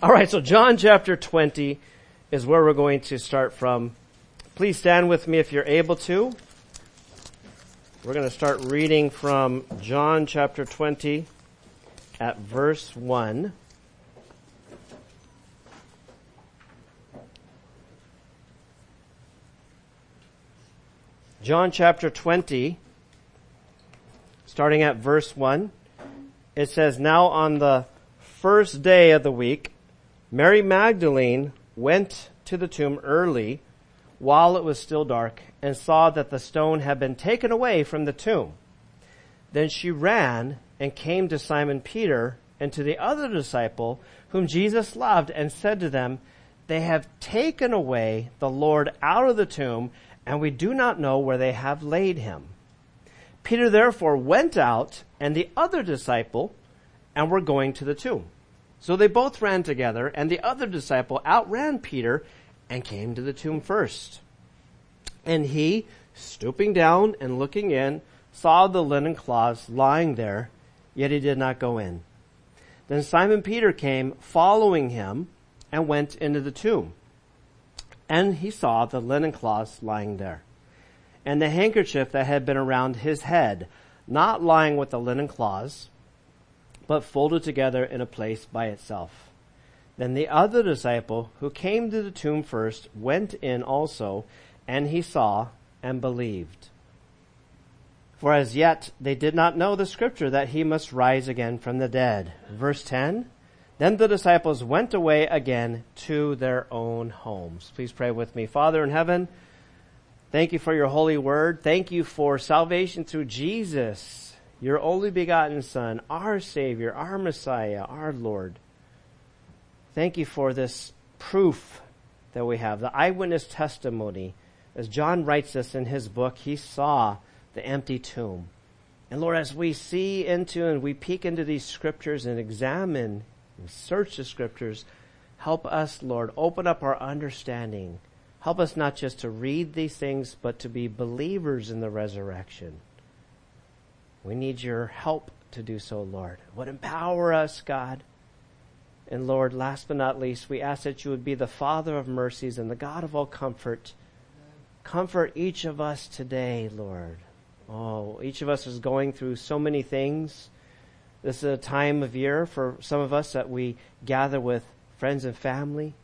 All right, so John chapter 20 is where we're going to start from. Please stand with me if you're able to. We're going to start reading from John chapter 20 at verse 1. John chapter 20, starting at verse 1. It says, Now on the first day of the week, Mary Magdalene went to the tomb early while it was still dark and saw that the stone had been taken away from the tomb. Then she ran and came to Simon Peter and to the other disciple whom Jesus loved and said to them, They have taken away the Lord out of the tomb and we do not know where they have laid him. Peter therefore went out and the other disciple and were going to the tomb. So they both ran together, and the other disciple outran Peter and came to the tomb first. And he, stooping down and looking in, saw the linen cloths lying there, yet he did not go in. Then Simon Peter came, following him, and went into the tomb. And he saw the linen cloths lying there, and the handkerchief that had been around his head, not lying with the linen cloths, but folded together in a place by itself. Then the other disciple, who came to the tomb first, went in also, and he saw and believed. For as yet they did not know the scripture that he must rise again from the dead. Verse 10. Then the disciples went away again to their own homes. Please pray with me. Father in heaven, thank you for your holy word. Thank you for salvation through Jesus your only begotten Son, our Savior, our Messiah, our Lord. Thank you for this proof that we have, the eyewitness testimony. As John writes this in his book, he saw the empty tomb. And Lord, as we see into and we peek into these scriptures and examine and search the scriptures, help us, Lord, open up our understanding. Help us not just to read these things, but to be believers in the resurrection. We need your help to do so, Lord. Would empower us, God. And Lord, last but not least, we ask that you would be the Father of mercies and the God of all comfort. Comfort each of us today, Lord. Oh, each of us is going through so many things. This is a time of year for some of us that we gather with friends and family.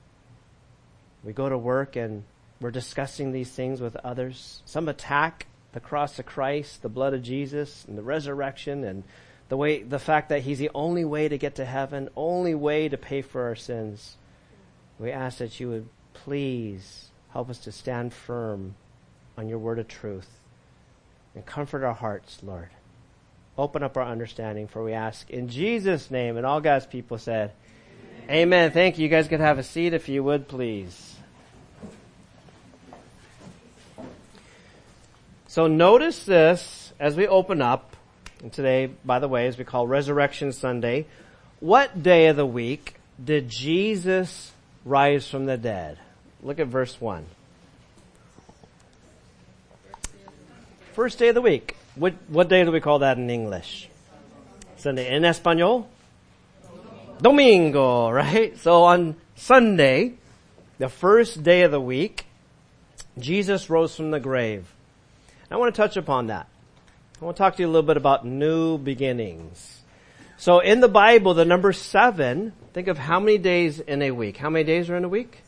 We go to work and we're discussing these things with others. Some attack the cross of Christ, the blood of Jesus, and the resurrection, and the way, the fact that He's the only way to get to heaven, only way to pay for our sins. We ask that you would please help us to stand firm on your word of truth and comfort our hearts, Lord. Open up our understanding, for we ask in Jesus' name. And all God's people said, Amen. Amen. Thank you. You guys could have a seat if you would, please. So notice this as we open up, and today, by the way, as we call Resurrection Sunday, what day of the week did Jesus rise from the dead? Look at verse 1. First day of the week. What, what day do we call that in English? Sunday. In Espanol? Domingo, right? So on Sunday, the first day of the week, Jesus rose from the grave. I want to touch upon that. I want to talk to you a little bit about new beginnings. So in the Bible, the number seven, think of how many days in a week. How many days are in a week?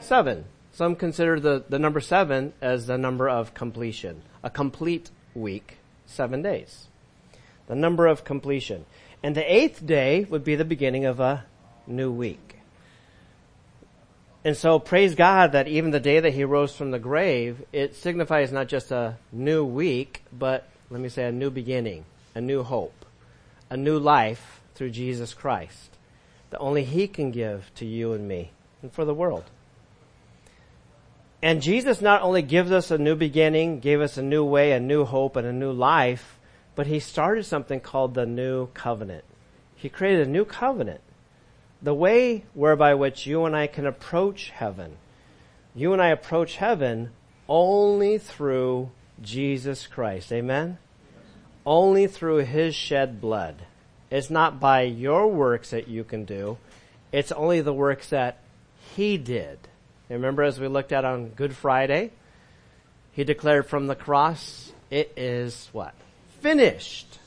Seven. Some consider the, the number seven as the number of completion. A complete week, seven days. The number of completion. And the eighth day would be the beginning of a new week. And so praise God that even the day that he rose from the grave, it signifies not just a new week, but let me say a new beginning, a new hope, a new life through Jesus Christ that only he can give to you and me and for the world. And Jesus not only gives us a new beginning, gave us a new way, a new hope, and a new life, but he started something called the new covenant. He created a new covenant the way whereby which you and I can approach heaven. You and I approach heaven only through Jesus Christ. Amen? Only through His shed blood. It's not by your works that you can do. It's only the works that he did. Remember as we looked at on Good Friday, he declared from the cross, it is what? Finished.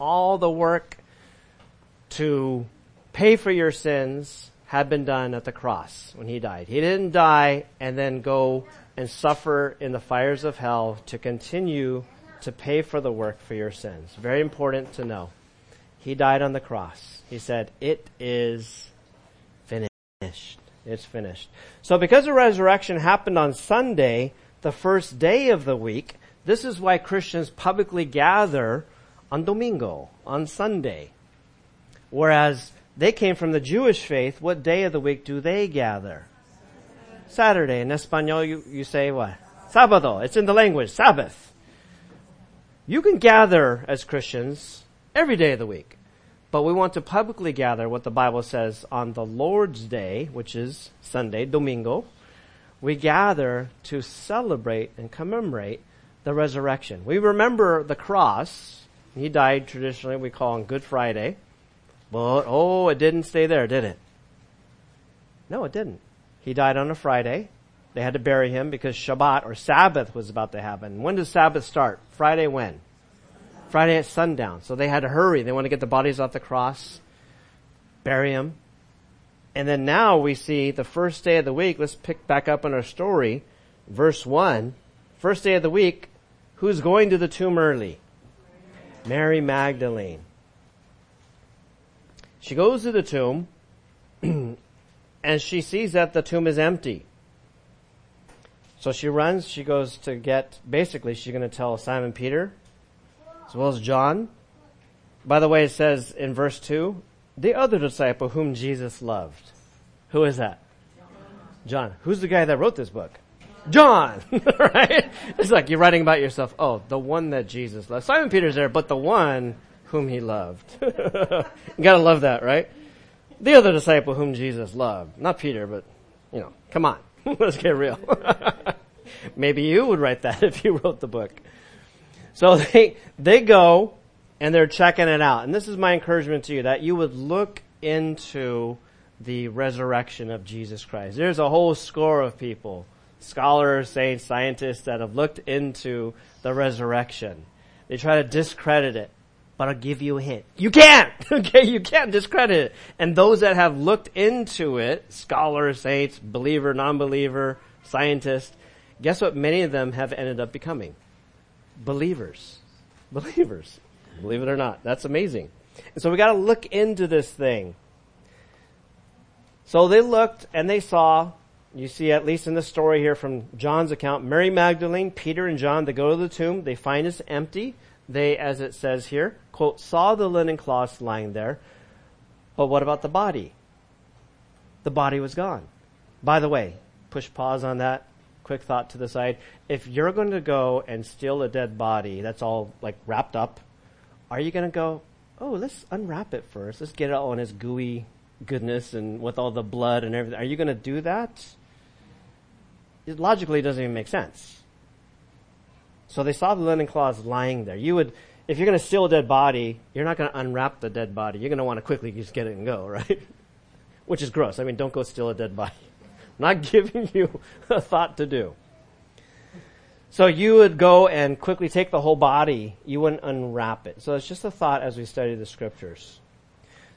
All the work to pay for your sins had been done at the cross when he died. He didn't die and then go and suffer in the fires of hell to continue to pay for the work for your sins. Very important to know. He died on the cross. He said, it is finished. It's finished. So because the resurrection happened on Sunday, the first day of the week, this is why Christians publicly gather on Domingo, on Sunday. Whereas they came from the Jewish faith, what day of the week do they gather? Saturday. In Espanol, you, you say what? Sábado. It's in the language. Sabbath. You can gather as Christians every day of the week. But we want to publicly gather what the Bible says on the Lord's Day, which is Sunday, Domingo. We gather to celebrate and commemorate the resurrection. We remember the cross. He died traditionally, we call on Good Friday. But, oh, it didn't stay there, did it? No, it didn't. He died on a Friday. They had to bury him because Shabbat or Sabbath was about to happen. When does Sabbath start? Friday when? Friday at sundown. So they had to hurry. They want to get the bodies off the cross, bury him. And then now we see the first day of the week. Let's pick back up on our story. Verse 1. First day of the week. Who's going to the tomb early? Mary Magdalene. She goes to the tomb and she sees that the tomb is empty. So she runs, she goes to get, basically she's going to tell Simon Peter, as well as John. By the way, it says in verse 2, the other disciple whom Jesus loved. Who is that? John. Who's the guy that wrote this book? John, right? It's like you're writing about yourself. Oh, the one that Jesus loved. Simon Peter's there, but the one whom he loved. you gotta love that, right? The other disciple whom Jesus loved. Not Peter, but, you know, come on. Let's get real. Maybe you would write that if you wrote the book. So they, they go and they're checking it out. And this is my encouragement to you that you would look into the resurrection of Jesus Christ. There's a whole score of people, scholars, saints, scientists that have looked into the resurrection. They try to discredit it but I'll give you a hint. You can't! Okay, you can't discredit it. And those that have looked into it, scholars, saints, believer, non-believer, scientists, guess what many of them have ended up becoming? Believers. Believers. Believe it or not. That's amazing. And so we gotta look into this thing. So they looked and they saw, you see at least in the story here from John's account, Mary Magdalene, Peter and John, they go to the tomb, they find it's empty. They, as it says here, quote, saw the linen cloths lying there, but what about the body? The body was gone. By the way, push pause on that. Quick thought to the side. If you're going to go and steal a dead body that's all like wrapped up, are you going to go, oh, let's unwrap it first. Let's get it all in its gooey goodness and with all the blood and everything. Are you going to do that? It logically doesn't even make sense. So they saw the linen cloths lying there. You would, if you're going to steal a dead body, you're not going to unwrap the dead body. You're going to want to quickly just get it and go, right? Which is gross. I mean, don't go steal a dead body. I'm not giving you a thought to do. So you would go and quickly take the whole body. You wouldn't unwrap it. So it's just a thought as we study the scriptures.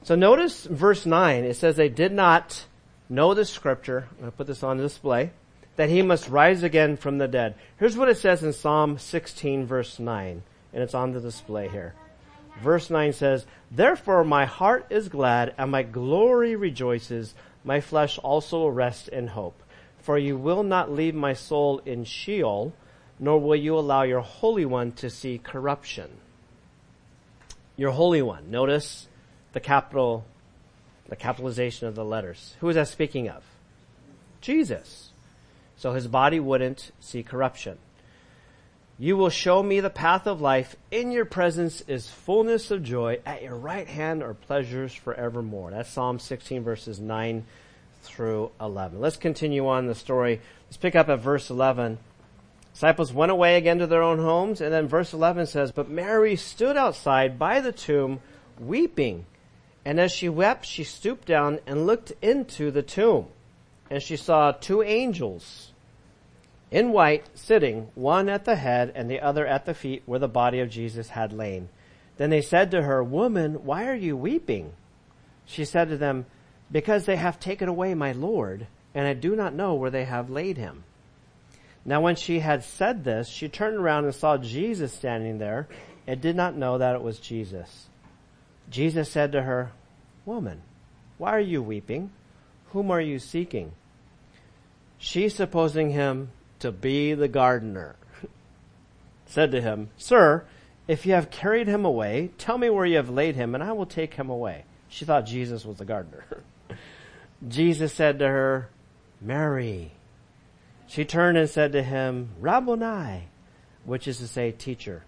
So notice verse 9. It says they did not know the scripture. I'm going to put this on display that he must rise again from the dead. Here's what it says in Psalm 16 verse 9, and it's on the display here. Verse 9 says, Therefore my heart is glad and my glory rejoices. My flesh also rests in hope. For you will not leave my soul in Sheol, nor will you allow your Holy One to see corruption. Your Holy One. Notice the capital, the capitalization of the letters. Who is that speaking of? Jesus so his body wouldn't see corruption. You will show me the path of life. In your presence is fullness of joy. At your right hand are pleasures forevermore. That's Psalm 16 verses 9 through 11. Let's continue on the story. Let's pick up at verse 11. Disciples went away again to their own homes, and then verse 11 says, But Mary stood outside by the tomb, weeping. And as she wept, she stooped down and looked into the tomb. And she saw two angels in white sitting, one at the head and the other at the feet where the body of Jesus had lain. Then they said to her, Woman, why are you weeping? She said to them, Because they have taken away my Lord, and I do not know where they have laid him. Now when she had said this, she turned around and saw Jesus standing there, and did not know that it was Jesus. Jesus said to her, Woman, why are you weeping? Whom are you seeking? She, supposing him to be the gardener, said to him, Sir, if you have carried him away, tell me where you have laid him, and I will take him away. She thought Jesus was the gardener. Jesus said to her, Mary. She turned and said to him, Rabboni, which is to say, teacher.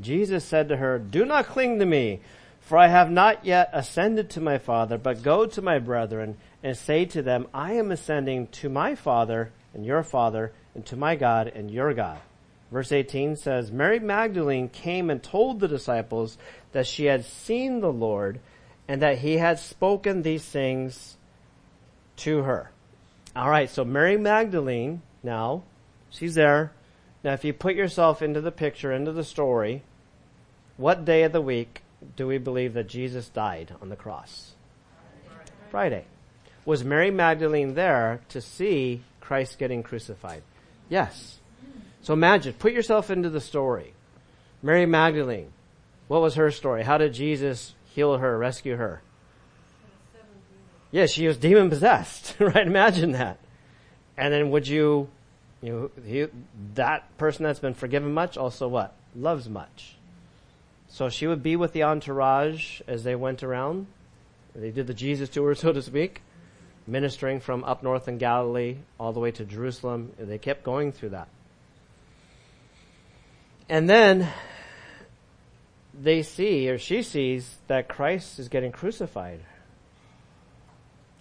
Jesus said to her, Do not cling to me, for I have not yet ascended to my Father, but go to my brethren and say to them, I am ascending to my Father and your Father, and to my God and your God. Verse 18 says, Mary Magdalene came and told the disciples that she had seen the Lord and that he had spoken these things to her. Alright, so Mary Magdalene, now, she's there. Now if you put yourself into the picture, into the story, what day of the week do we believe that Jesus died on the cross? Friday. Was Mary Magdalene there to see Christ getting crucified? Yes. So imagine, put yourself into the story. Mary Magdalene, what was her story? How did Jesus heal her, rescue her? Yeah, she was demon possessed, right? Imagine that. And then would you, you know, he, that person that's been forgiven much also what? Loves much. So she would be with the entourage as they went around. They did the Jesus tour, so to speak, ministering from up north in Galilee all the way to Jerusalem. They kept going through that. And then they see, or she sees, that Christ is getting crucified.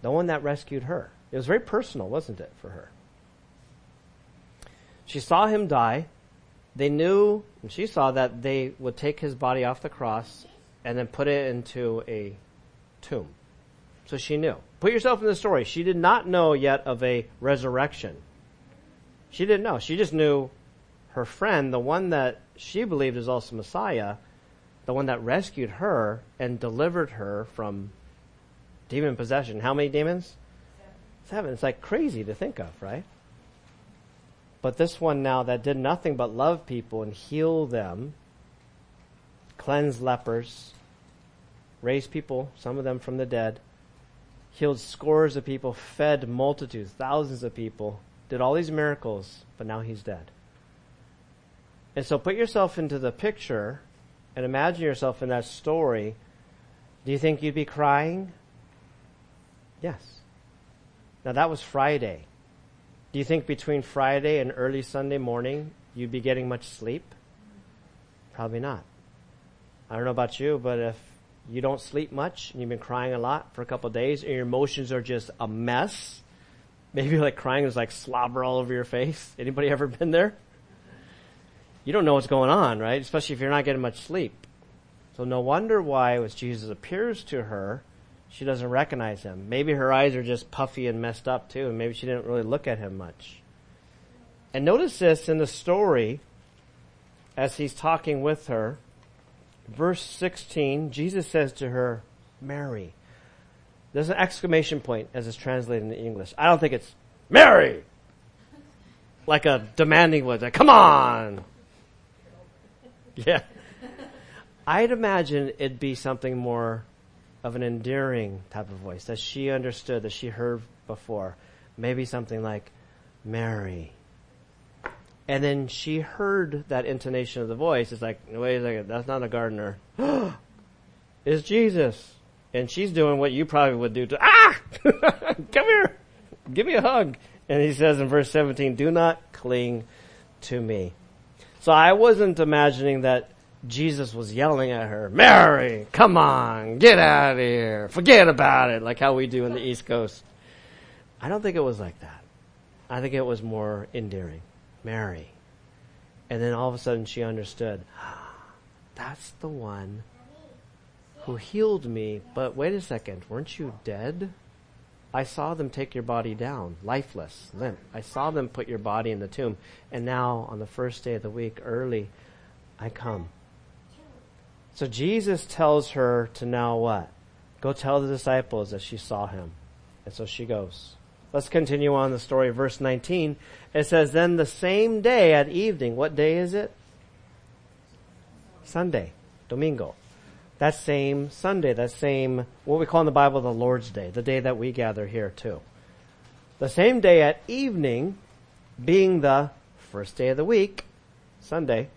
The one that rescued her. It was very personal, wasn't it, for her? She saw him die. They knew, and she saw that they would take his body off the cross and then put it into a tomb. So she knew. Put yourself in the story. She did not know yet of a resurrection. She didn't know. She just knew her friend, the one that she believed is also Messiah, the one that rescued her and delivered her from demon possession. How many demons? Seven. It's like crazy to think of, right? But this one now that did nothing but love people and heal them, cleanse lepers, raise people, some of them from the dead, healed scores of people, fed multitudes, thousands of people, did all these miracles, but now he's dead. And so put yourself into the picture and imagine yourself in that story. Do you think you'd be crying? Yes. Now that was Friday. Do you think between Friday and early Sunday morning you'd be getting much sleep? Probably not. I don't know about you, but if you don't sleep much and you've been crying a lot for a couple days and your emotions are just a mess, maybe like crying is like slobber all over your face. Anybody ever been there? You don't know what's going on, right? Especially if you're not getting much sleep. So no wonder why as Jesus appears to her, she doesn't recognize him. Maybe her eyes are just puffy and messed up too, and maybe she didn't really look at him much. And notice this in the story as he's talking with her. Verse 16, Jesus says to her, Mary. There's an exclamation point as it's translated into English. I don't think it's Mary! Like a demanding one. Like, come on! Yeah. I'd imagine it'd be something more of an endearing type of voice that she understood, that she heard before. Maybe something like, Mary. And then she heard that intonation of the voice. It's like, wait a second, that's not a gardener. it's Jesus. And she's doing what you probably would do to, ah! Come here! Give me a hug. And he says in verse 17, do not cling too me. So I wasn't imagining that Jesus was yelling at her, Mary, come on, get out of here, forget about it, like how we do in the East Coast. I don't think it was like that. I think it was more endearing. Mary. And then all of a sudden she understood, that's the one who healed me, but wait a second, weren't you dead? I saw them take your body down, lifeless, limp. I saw them put your body in the tomb. And now, on the first day of the week, early, I come. So Jesus tells her to now what? Go tell the disciples that she saw him. And so she goes. Let's continue on the story. Verse 19. It says, Then the same day at evening, what day is it? Sunday. Domingo. That same Sunday, that same, what we call in the Bible the Lord's Day, the day that we gather here too. The same day at evening, being the first day of the week, Sunday,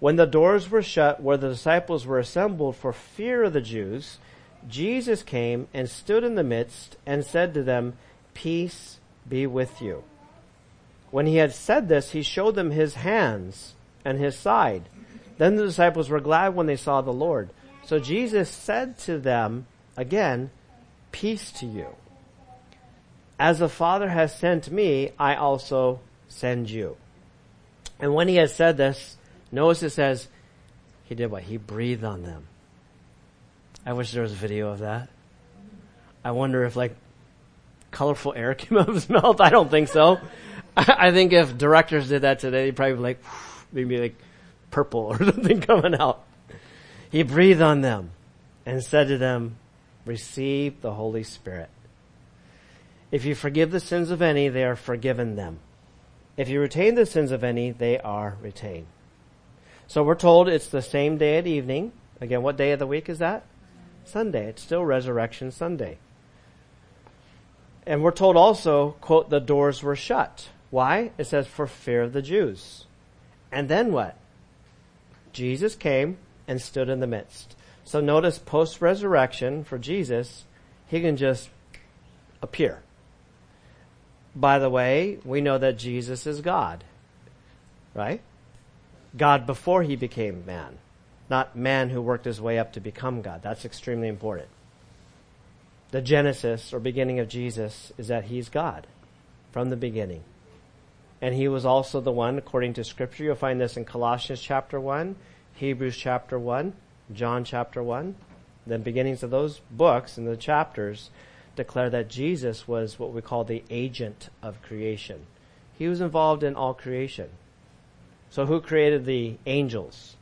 when the doors were shut where the disciples were assembled for fear of the Jews, Jesus came and stood in the midst and said to them, Peace be with you. When he had said this, he showed them his hands and his side. Then the disciples were glad when they saw the Lord. So Jesus said to them again, Peace to you. As the Father has sent me, I also send you. And when he had said this, notice it says, he did what? He breathed on them. I wish there was a video of that. I wonder if like colorful air came out of his mouth. I don't think so. I think if directors did that today, they'd probably be like, maybe like purple or something coming out. He breathed on them and said to them, receive the Holy Spirit. If you forgive the sins of any, they are forgiven them. If you retain the sins of any, they are retained. So we're told it's the same day at evening. Again, what day of the week is that? Sunday. It's still Resurrection Sunday. And we're told also, quote, the doors were shut. Why? It says for fear of the Jews. And then what? Jesus came and stood in the midst. So notice post resurrection for Jesus, he can just appear. By the way, we know that Jesus is God. Right? God before he became man. Not man who worked his way up to become God. That's extremely important the genesis or beginning of Jesus is that he's God from the beginning. And he was also the one, according to scripture, you'll find this in Colossians chapter 1, Hebrews chapter 1, John chapter 1. The beginnings of those books and the chapters declare that Jesus was what we call the agent of creation. He was involved in all creation. So who created the angels?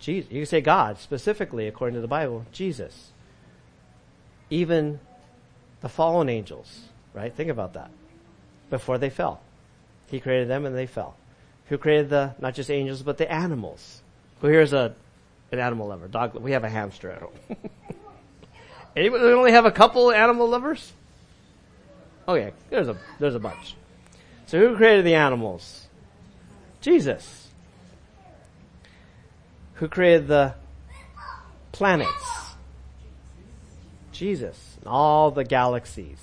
Jesus. You can say God, specifically, according to the Bible, Jesus even the fallen angels, right? Think about that. Before they fell. He created them and they fell. Who created the, not just angels, but the animals? Who here's a, an animal lover? Dog, we have a hamster at home. Anybody we only have a couple animal lovers? Oh yeah, there's a, there's a bunch. So who created the animals? Jesus. Who created the planets? Jesus, and all the galaxies,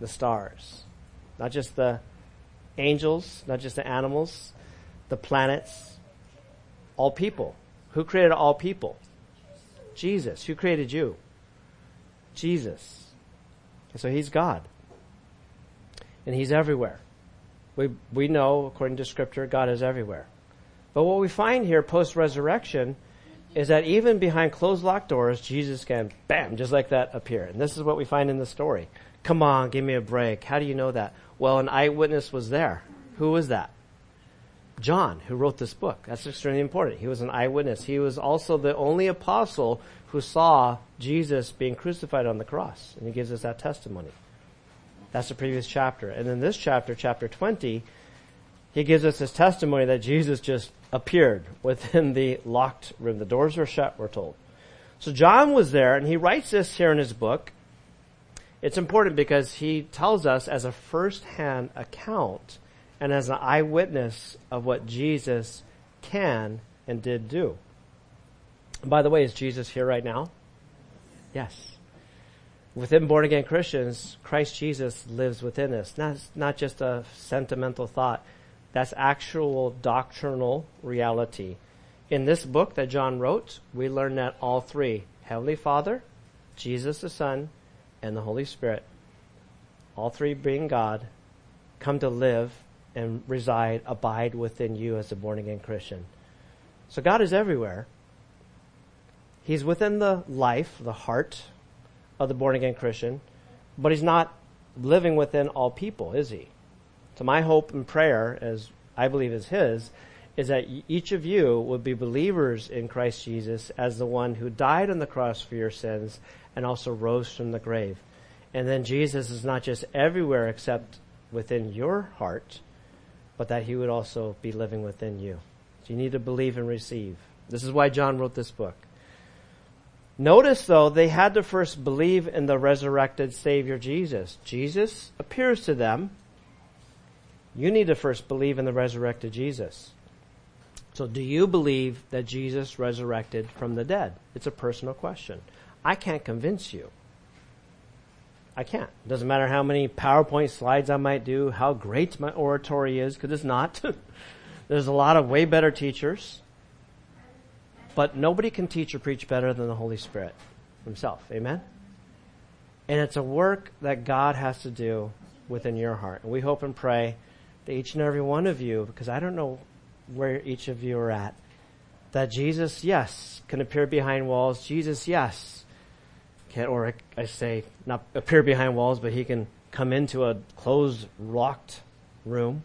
the stars, not just the angels, not just the animals, the planets, all people. Who created all people? Jesus. Who created you? Jesus. And so he's God. And he's everywhere. We, we know, according to scripture, God is everywhere. But what we find here post resurrection is that even behind closed locked doors, Jesus can, bam, just like that appear. And this is what we find in the story. Come on, give me a break. How do you know that? Well, an eyewitness was there. Who was that? John, who wrote this book. That's extremely important. He was an eyewitness. He was also the only apostle who saw Jesus being crucified on the cross. And he gives us that testimony. That's the previous chapter. And in this chapter, chapter 20, he gives us his testimony that Jesus just appeared within the locked room. The doors were shut, we're told. So John was there, and he writes this here in his book. It's important because he tells us as a first-hand account and as an eyewitness of what Jesus can and did do. And by the way, is Jesus here right now? Yes. Within born again Christians, Christ Jesus lives within us. Not, not just a sentimental thought. That's actual doctrinal reality. In this book that John wrote, we learn that all three, Heavenly Father, Jesus the Son, and the Holy Spirit, all three being God, come to live and reside, abide within you as a born again Christian. So God is everywhere. He's within the life, the heart of the born again Christian, but he's not living within all people, is he? So my hope and prayer, as I believe is his, is that each of you would be believers in Christ Jesus as the one who died on the cross for your sins and also rose from the grave. And then Jesus is not just everywhere except within your heart, but that he would also be living within you. So you need to believe and receive. This is why John wrote this book. Notice though, they had to first believe in the resurrected Savior Jesus. Jesus appears to them. You need to first believe in the resurrected Jesus. So do you believe that Jesus resurrected from the dead? It's a personal question. I can't convince you. I can't. It doesn't matter how many PowerPoint slides I might do, how great my oratory is, because it's not. There's a lot of way better teachers. But nobody can teach or preach better than the Holy Spirit himself. Amen? And it's a work that God has to do within your heart. And we hope and pray that each and every one of you, because I don't know where each of you are at, that Jesus, yes, can appear behind walls. Jesus, yes, can, or I say, not appear behind walls, but he can come into a closed, locked room.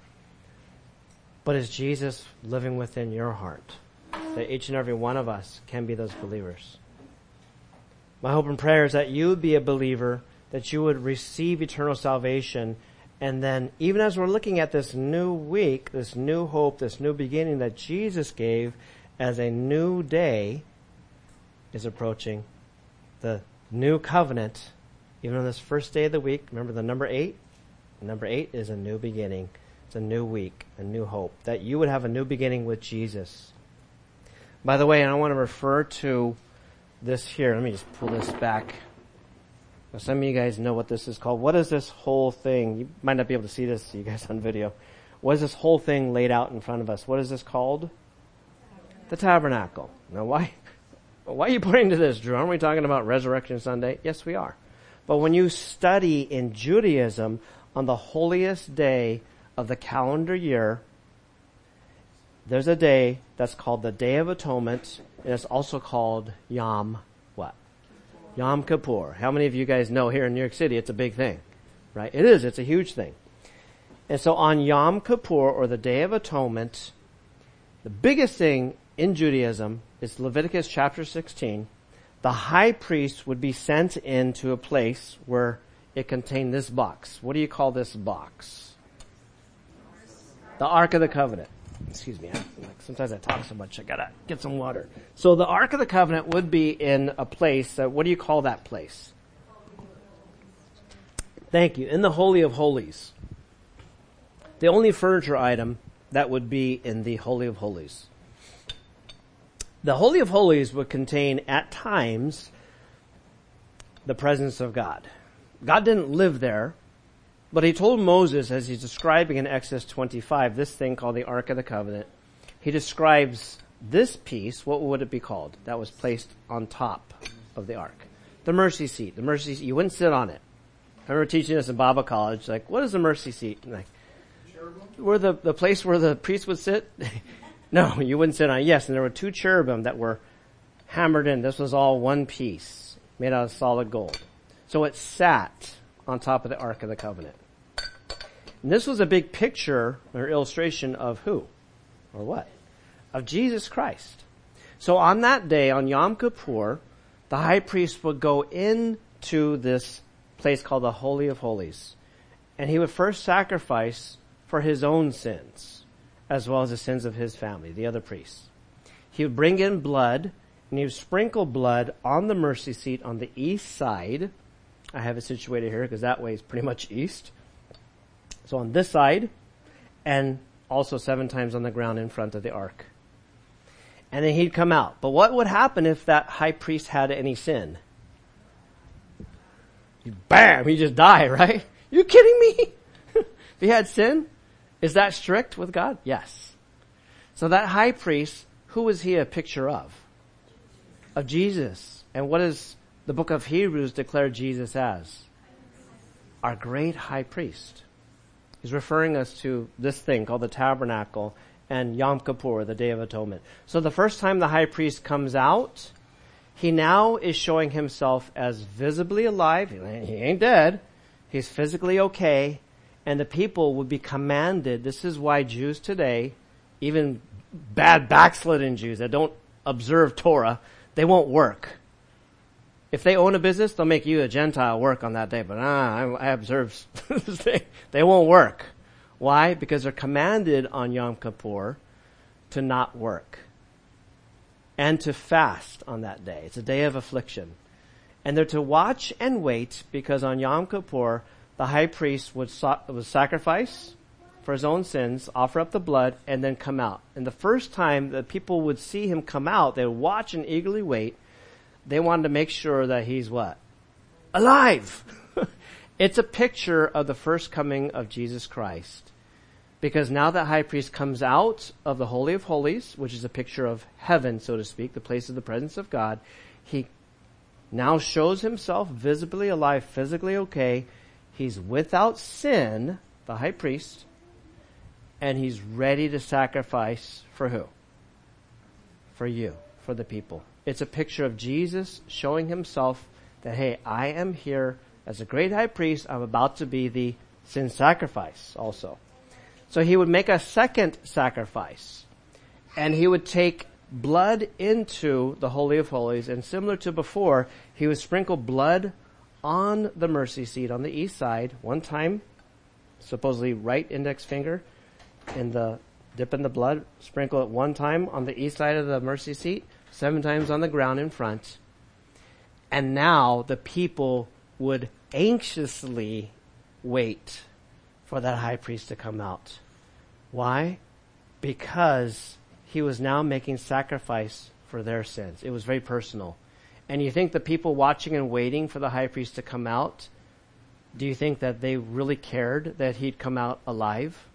But is Jesus living within your heart? That each and every one of us can be those believers. My hope and prayer is that you would be a believer, that you would receive eternal salvation, and then even as we're looking at this new week, this new hope, this new beginning that Jesus gave as a new day is approaching, the new covenant, even on this first day of the week. Remember the number eight? Number eight is a new beginning. It's a new week, a new hope. That you would have a new beginning with Jesus. By the way, I want to refer to this here. Let me just pull this back. Some of you guys know what this is called. What is this whole thing? You might not be able to see this, you guys on video. What is this whole thing laid out in front of us? What is this called? The tabernacle. Now, why? Why are you pointing to this, Drew? Aren't we talking about Resurrection Sunday? Yes, we are. But when you study in Judaism on the holiest day of the calendar year, there's a day that's called the Day of Atonement, and it's also called Yom? Yom Kippur. How many of you guys know here in New York City it's a big thing? Right? It is, it's a huge thing. And so on Yom Kippur, or the Day of Atonement, the biggest thing in Judaism is Leviticus chapter 16. The high priest would be sent into a place where it contained this box. What do you call this box? The Ark of the Covenant. Excuse me. like, sometimes I talk so much, I gotta get some water. So the Ark of the Covenant would be in a place, that, what do you call that place? Thank you. In the Holy of Holies. The only furniture item that would be in the Holy of Holies. The Holy of Holies would contain at times the presence of God. God didn't live there, but he told Moses as he's describing in Exodus 25 this thing called the Ark of the Covenant. He describes this piece, what would it be called? That was placed on top of the ark. The mercy seat. The mercy seat. You wouldn't sit on it. I remember teaching this in Bible college. Like, what is the mercy seat? Like, where the, the place where the priest would sit? No, you wouldn't sit on it. Yes, and there were two cherubim that were hammered in. This was all one piece, made out of solid gold. So it sat on top of the Ark of the Covenant. And this was a big picture or illustration of who? Or what? Of Jesus Christ. So on that day, on Yom Kippur, the high priest would go into this place called the Holy of Holies. And he would first sacrifice for his own sins as well as the sins of his family, the other priests. He would bring in blood and he would sprinkle blood on the mercy seat on the east side. I have it situated here because that way is pretty much east. So on this side and also seven times on the ground in front of the ark. And then he'd come out. But what would happen if that high priest had any sin? Bam! He just die, right? You kidding me? if he had sin? Is that strict with God? Yes. So that high priest, who is he a picture of? Of Jesus. And what does the book of Hebrews declare Jesus as? Our great high priest. He's referring us to this thing called the tabernacle and Yom Kippur, the Day of Atonement. So the first time the high priest comes out, he now is showing himself as visibly alive. He ain't dead. He's physically okay. And the people would be commanded. This is why Jews today, even bad backslidden Jews that don't observe Torah, they won't work. If they own a business, they'll make you a Gentile work on that day. But ah, I, I observe. they won't work. Why? Because they're commanded on Yom Kippur to not work and to fast on that day. It's a day of affliction. And they're to watch and wait because on Yom Kippur, the high priest would, so- would sacrifice for his own sins, offer up the blood, and then come out. And the first time that people would see him come out, they would watch and eagerly wait. They wanted to make sure that he's what? Alive! it's a picture of the first coming of Jesus Christ. Because now that high priest comes out of the Holy of Holies, which is a picture of heaven, so to speak, the place of the presence of God, he now shows himself visibly alive, physically okay. He's without sin, the high priest, and he's ready to sacrifice for who? For you, for the people. It's a picture of Jesus showing himself that, hey, I am here as a great high priest. I'm about to be the sin sacrifice also. So he would make a second sacrifice. And he would take blood into the Holy of Holies. And similar to before, he would sprinkle blood on the mercy seat on the east side one time, supposedly right index finger in the dip in the blood, sprinkle it one time on the east side of the mercy seat, seven times on the ground in front. And now the people would anxiously wait for that high priest to come out. Why? Because he was now making sacrifice for their sins. It was very personal. And you think the people watching and waiting for the high priest to come out, do you think that they really cared that he'd come out alive?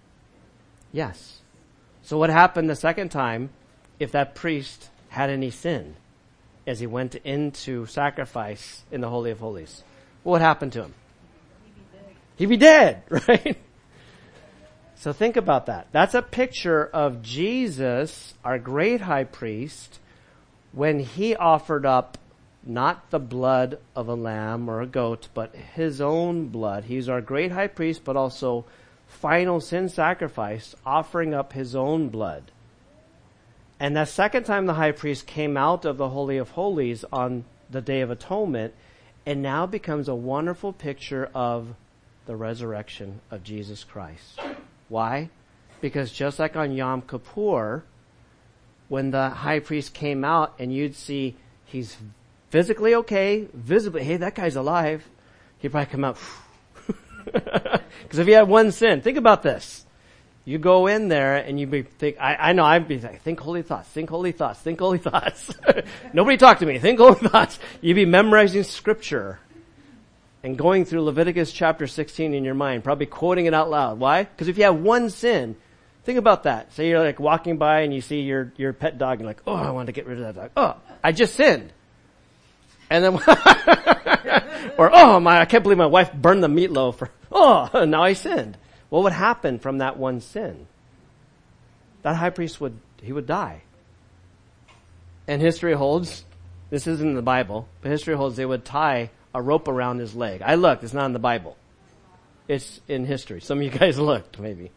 Yes. So what happened the second time if that priest had any sin as he went into sacrifice in the Holy of Holies? What would happen to him? He'd be dead, right? So think about that. That's a picture of Jesus, our great high priest, when he offered up not the blood of a lamb or a goat, but his own blood. He's our great high priest, but also final sin sacrifice, offering up his own blood. And that second time the high priest came out of the Holy of Holies on the Day of Atonement, it now becomes a wonderful picture of the resurrection of Jesus Christ. Why? Because just like on Yom Kippur, when the high priest came out and you'd see he's physically okay, visibly, hey, that guy's alive, he'd probably come out. Because if he had one sin, think about this. You go in there and you be think, I, I know I'd be like, think holy thoughts, think holy thoughts, think holy thoughts. Nobody talk to me, think holy thoughts. You'd be memorizing scripture and going through Leviticus chapter 16 in your mind, probably quoting it out loud. Why? Because if you have one sin, think about that. Say you're like walking by and you see your, your pet dog and you're like, oh, I want to get rid of that dog. Oh, I just sinned. And then, or oh my, I can't believe my wife burned the meatloaf. For, oh, now I sinned. What would happen from that one sin? That high priest would, he would die. And history holds, this isn't in the Bible, but history holds they would tie a rope around his leg. I looked, it's not in the Bible. It's in history. Some of you guys looked, maybe.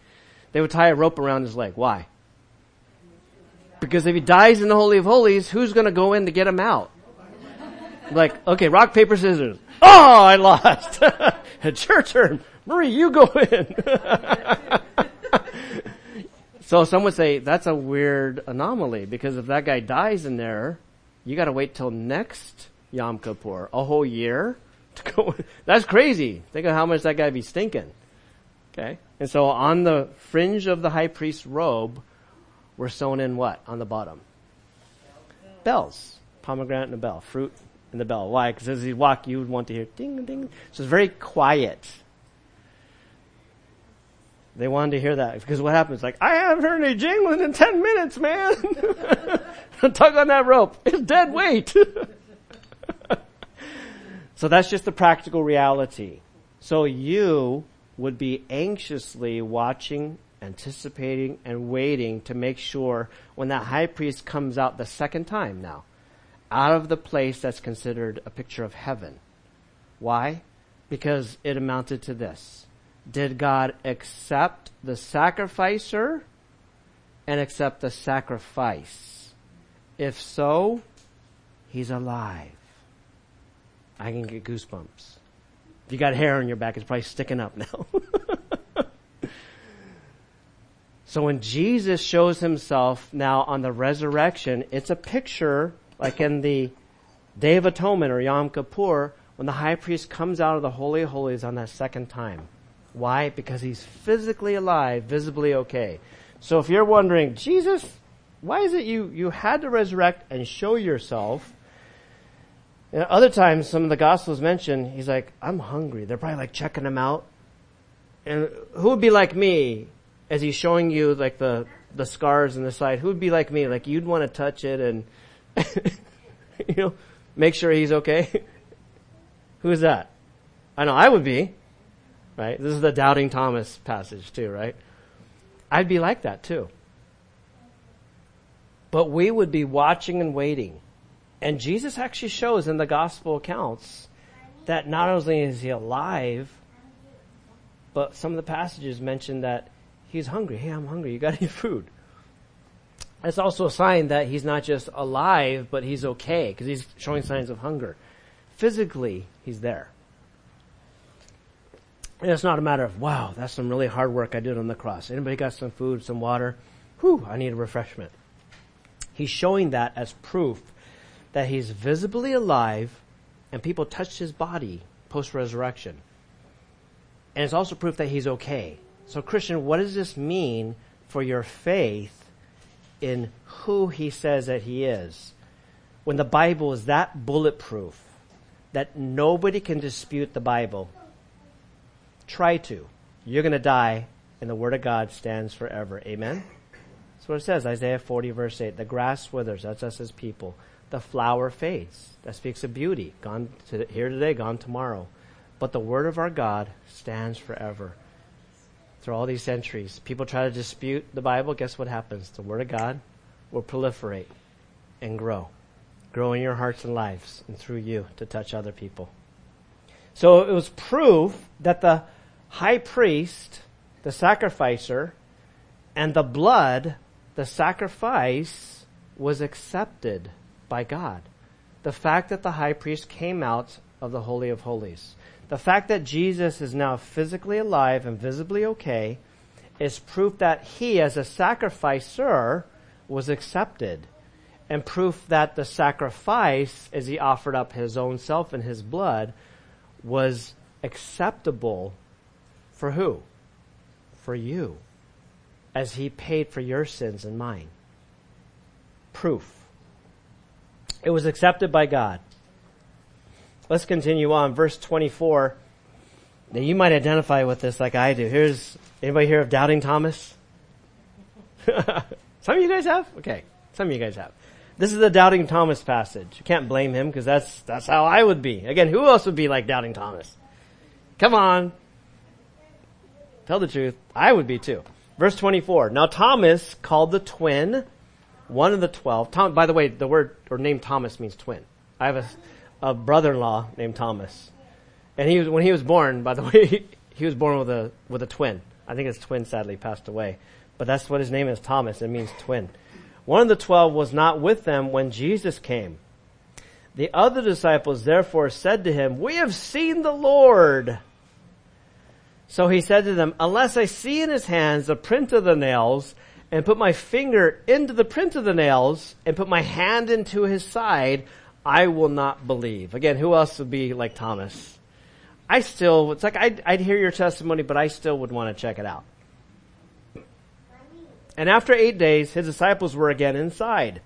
They would tie a rope around his leg. Why? Because if he dies in the Holy of Holies, who's gonna go in to get him out? Like, okay, rock, paper, scissors. Oh, I lost. it's your turn. Marie, you go in. so some would say that's a weird anomaly because if that guy dies in there, you gotta wait till next Yom Kippur, a whole year to go. That's crazy. Think of how much that guy be stinking. Okay, and so on the fringe of the high priest's robe, were sewn in what on the bottom? Bells, pomegranate and a bell, fruit and the bell. Why? Because as he walk, you would want to hear ding ding. So it's very quiet. They wanted to hear that because what happens? Like I haven't heard any jingling in ten minutes, man. Tug on that rope. It's dead weight. so that's just the practical reality. So you would be anxiously watching, anticipating, and waiting to make sure when that high priest comes out the second time now, out of the place that's considered a picture of heaven. Why? Because it amounted to this. Did God accept the sacrificer and accept the sacrifice? If so, he's alive. I can get goosebumps. If you got hair on your back, it's probably sticking up now. so when Jesus shows himself now on the resurrection, it's a picture like in the Day of Atonement or Yom Kippur when the high priest comes out of the Holy of Holies on that second time. Why? Because he's physically alive, visibly okay. So if you're wondering, Jesus, why is it you, you had to resurrect and show yourself? And other times, some of the Gospels mention, he's like, I'm hungry. They're probably like checking him out. And who would be like me as he's showing you like the, the scars in the side? Who would be like me? Like you'd want to touch it and, you know, make sure he's okay. Who's that? I know I would be, right? This is the doubting Thomas passage too, right? I'd be like that too. But we would be watching and waiting and Jesus actually shows in the gospel accounts that not only is he alive, but some of the passages mention that he's hungry. Hey, I'm hungry. You got any food? It's also a sign that he's not just alive, but he's okay because he's showing signs of hunger. Physically, he's there. It's not a matter of, wow, that's some really hard work I did on the cross. Anybody got some food, some water? Whew, I need a refreshment. He's showing that as proof that he's visibly alive and people touched his body post resurrection. And it's also proof that he's okay. So Christian, what does this mean for your faith in who he says that he is? When the Bible is that bulletproof that nobody can dispute the Bible. Try to. You're going to die and the word of God stands forever. Amen? That's what it says, Isaiah 40 verse 8. The grass withers. That's us as people the flower fades. That speaks of beauty. Gone to, here today, gone tomorrow. But the word of our God stands forever. Through all these centuries, people try to dispute the Bible. Guess what happens? The word of God will proliferate and grow. Grow in your hearts and lives and through you to touch other people. So it was proof that the high priest, the sacrificer, and the blood, the sacrifice, was accepted by God. The fact that the high priest came out of the Holy of Holies. The fact that Jesus is now physically alive and visibly okay is proof that he, as a sacrificer, was accepted. And proof that the sacrifice, as he offered up his own self and his blood, was acceptable for who? For you. As he paid for your sins and mine. Proof. It was accepted by God. Let's continue on. Verse 24. Now you might identify with this like I do. Here's, anybody here of Doubting Thomas? Some of you guys have? Okay. Some of you guys have. This is the Doubting Thomas passage. You can't blame him because that's, that's how I would be. Again, who else would be like Doubting Thomas? Come on. Tell the truth. I would be too. Verse 24. Now Thomas called the twin one of the twelve. Tom, by the way, the word or name Thomas means twin. I have a, a brother-in-law named Thomas, and he was when he was born. By the way, he, he was born with a with a twin. I think his twin sadly passed away, but that's what his name is, Thomas. It means twin. One of the twelve was not with them when Jesus came. The other disciples therefore said to him, We have seen the Lord. So he said to them, Unless I see in his hands the print of the nails, and put my finger into the print of the nails and put my hand into his side, I will not believe. Again, who else would be like Thomas? I still, it's like I'd, I'd hear your testimony, but I still would want to check it out. And after eight days, his disciples were again inside,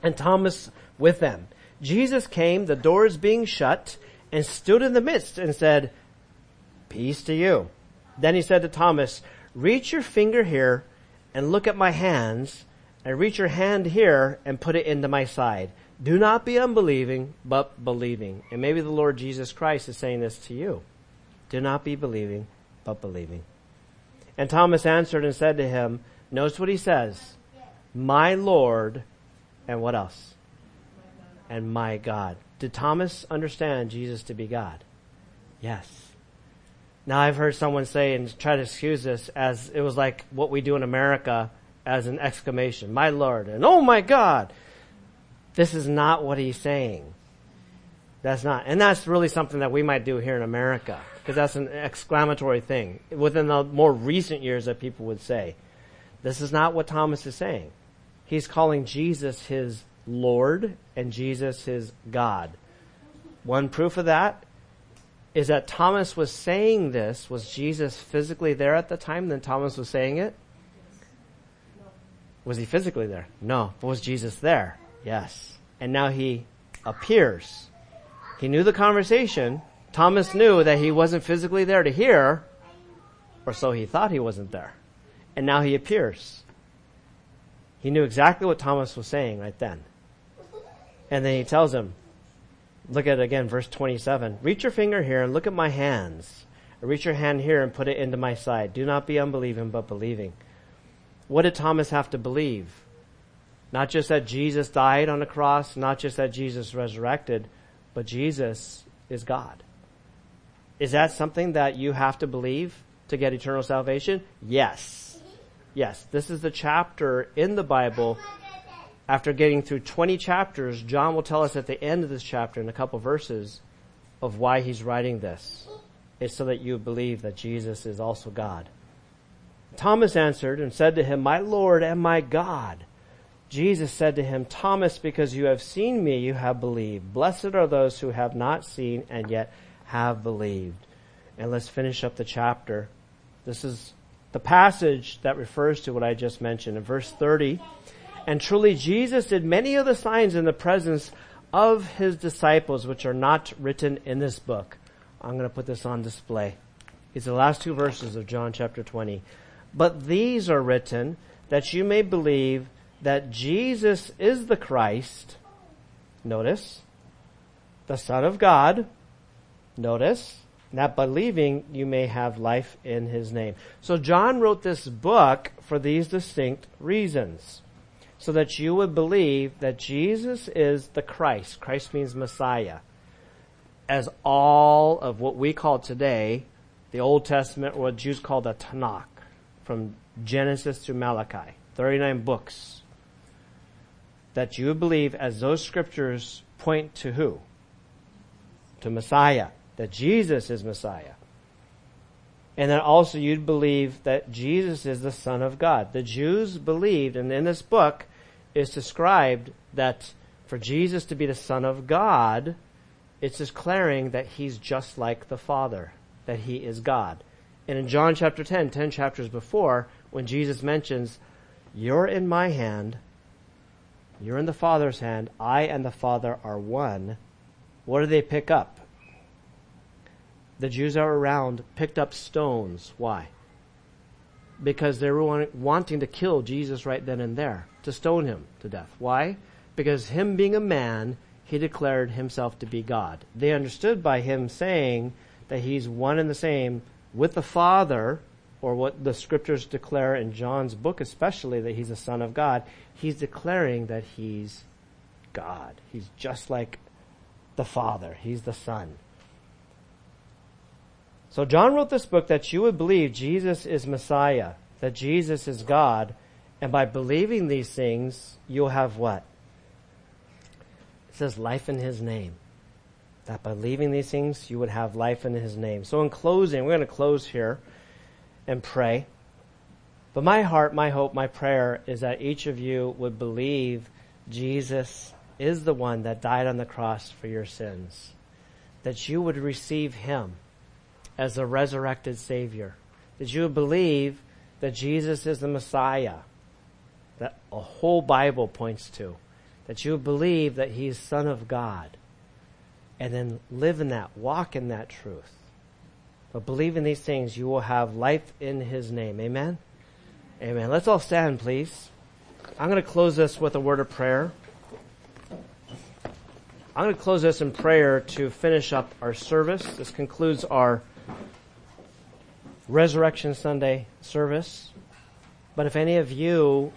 and Thomas with them. Jesus came, the doors being shut, and stood in the midst and said, Peace to you. Then he said to Thomas, Reach your finger here and look at my hands and reach your hand here and put it into my side. Do not be unbelieving, but believing. And maybe the Lord Jesus Christ is saying this to you. Do not be believing, but believing. And Thomas answered and said to him, notice what he says, my Lord, and what else? and my God. Did Thomas understand Jesus to be God? Yes. Now I've heard someone say and try to excuse this as it was like what we do in America as an exclamation, my Lord, and oh my God. This is not what he's saying. That's not, and that's really something that we might do here in America, because that's an exclamatory thing within the more recent years that people would say. This is not what Thomas is saying. He's calling Jesus his Lord and Jesus his God. One proof of that is that Thomas was saying this. Was Jesus physically there at the time that Thomas was saying it? Was he physically there? No. But was Jesus there? Yes. And now he appears. He knew the conversation. Thomas knew that he wasn't physically there to hear, or so he thought he wasn't there. And now he appears. He knew exactly what Thomas was saying right then. And then he tells him, look at it again, verse 27. Reach your finger here and look at my hands. Reach your hand here and put it into my side. Do not be unbelieving, but believing. What did Thomas have to believe? Not just that Jesus died on the cross, not just that Jesus resurrected, but Jesus is God. Is that something that you have to believe to get eternal salvation? Yes. Yes. This is the chapter in the Bible. After getting through 20 chapters, John will tell us at the end of this chapter in a couple verses of why he's writing this. It's so that you believe that Jesus is also God. Thomas answered and said to him, My Lord and my God. Jesus said to him, Thomas, because you have seen me, you have believed. Blessed are those who have not seen and yet have believed. And let's finish up the chapter. This is the passage that refers to what I just mentioned. In verse 30, and truly Jesus did many of the signs in the presence of his disciples, which are not written in this book. I'm going to put this on display. It's the last two verses of John chapter 20. But these are written that you may believe that Jesus is the Christ, notice, the Son of God, notice, that believing you may have life in his name. So John wrote this book for these distinct reasons. So that you would believe that Jesus is the Christ. Christ means Messiah. As all of what we call today, the Old Testament, what Jews call the Tanakh, from Genesis to Malachi. 39 books that you would believe as those scriptures point to who? To Messiah. That Jesus is Messiah. And then also you'd believe that Jesus is the Son of God. The Jews believed, and in this book is described that for Jesus to be the Son of God, it's declaring that he's just like the Father, that he is God. And in John chapter 10, 10 chapters before, when Jesus mentions, You're in my hand, you're in the Father's hand. I and the Father are one. What do they pick up? The Jews are around picked up stones. Why? Because they were wanting to kill Jesus right then and there, to stone him to death. Why? Because him being a man, he declared himself to be God. They understood by him saying that he's one and the same with the Father, or what the scriptures declare in John's book especially, that he's the Son of God he's declaring that he's God. He's just like the Father. He's the Son. So John wrote this book that you would believe Jesus is Messiah, that Jesus is God, and by believing these things, you'll have what? It says life in His name. That by believing these things, you would have life in His name. So in closing, we're going to close here and pray. But my heart, my hope, my prayer is that each of you would believe Jesus is the one that died on the cross for your sins. That you would receive him as the resurrected Savior. That you believe that Jesus is the Messiah that a whole Bible points to. That you believe that he is Son of God. And then live in that, walk in that truth. But believe in these things, you will have life in his name. Amen? Amen. Let's all stand, please. I'm going to close this with a word of prayer. I'm going to close this in prayer to finish up our service. This concludes our Resurrection Sunday service. But if any of you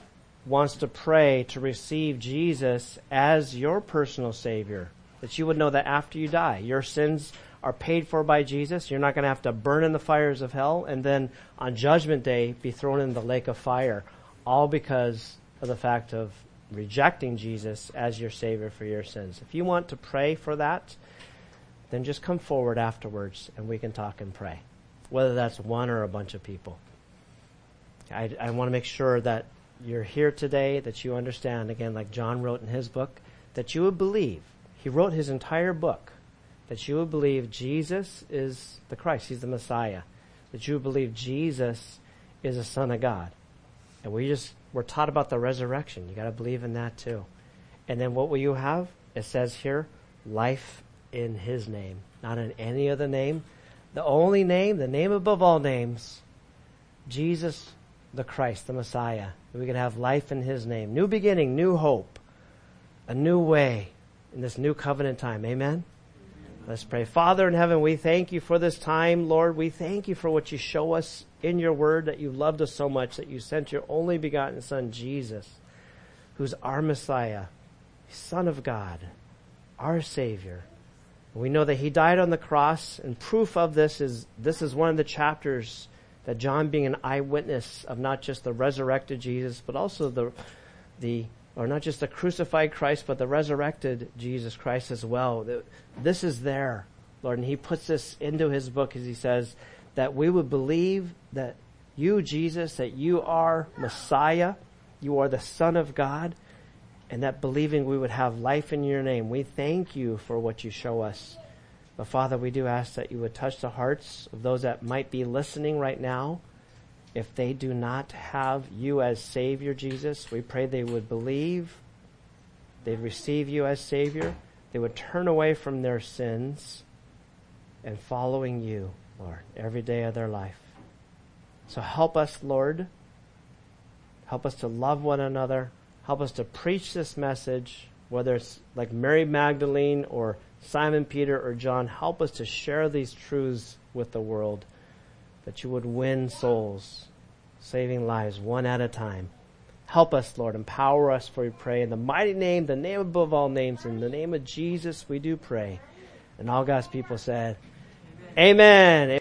wants to pray to receive Jesus as your personal Savior. That you would know that after you die, your sins are paid for by Jesus. You're not going to have to burn in the fires of hell and then on Judgment Day be thrown in the lake of fire. All because of the fact of rejecting Jesus as your Savior for your sins. If you want to pray for that, then just come forward afterwards and we can talk and pray. Whether that's one or a bunch of people. I, I want to make sure that you're here today, that you understand, again, like John wrote in his book, that you would believe. He wrote his entire book that you would believe Jesus is the Christ, He's the Messiah, that you would believe Jesus is the Son of God. And we just, we're taught about the resurrection. You gotta believe in that too. And then what will you have? It says here, life in His name, not in any other name. The only name, the name above all names, Jesus the Christ, the Messiah. We can have life in His name. New beginning, new hope, a new way in this new covenant time. Amen? Let's pray. Father in heaven, we thank you for this time, Lord. We thank you for what you show us in your word, that you loved us so much, that you sent your only begotten Son, Jesus, who's our Messiah, Son of God, our Savior. We know that he died on the cross, and proof of this is this is one of the chapters that John, being an eyewitness of not just the resurrected Jesus, but also the the or not just the crucified Christ, but the resurrected Jesus Christ as well. This is there, Lord. And he puts this into his book as he says that we would believe that you, Jesus, that you are Messiah, you are the Son of God, and that believing we would have life in your name. We thank you for what you show us. But Father, we do ask that you would touch the hearts of those that might be listening right now if they do not have you as Savior, Jesus, we pray they would believe, they'd receive you as Savior, they would turn away from their sins and following you, Lord, every day of their life. So help us, Lord. Help us to love one another. Help us to preach this message, whether it's like Mary Magdalene or Simon Peter or John. Help us to share these truths with the world that you would win souls, saving lives one at a time. Help us, Lord. Empower us, for we pray. In the mighty name, the name above all names, in the name of Jesus, we do pray. And all God's people said, Amen. Amen.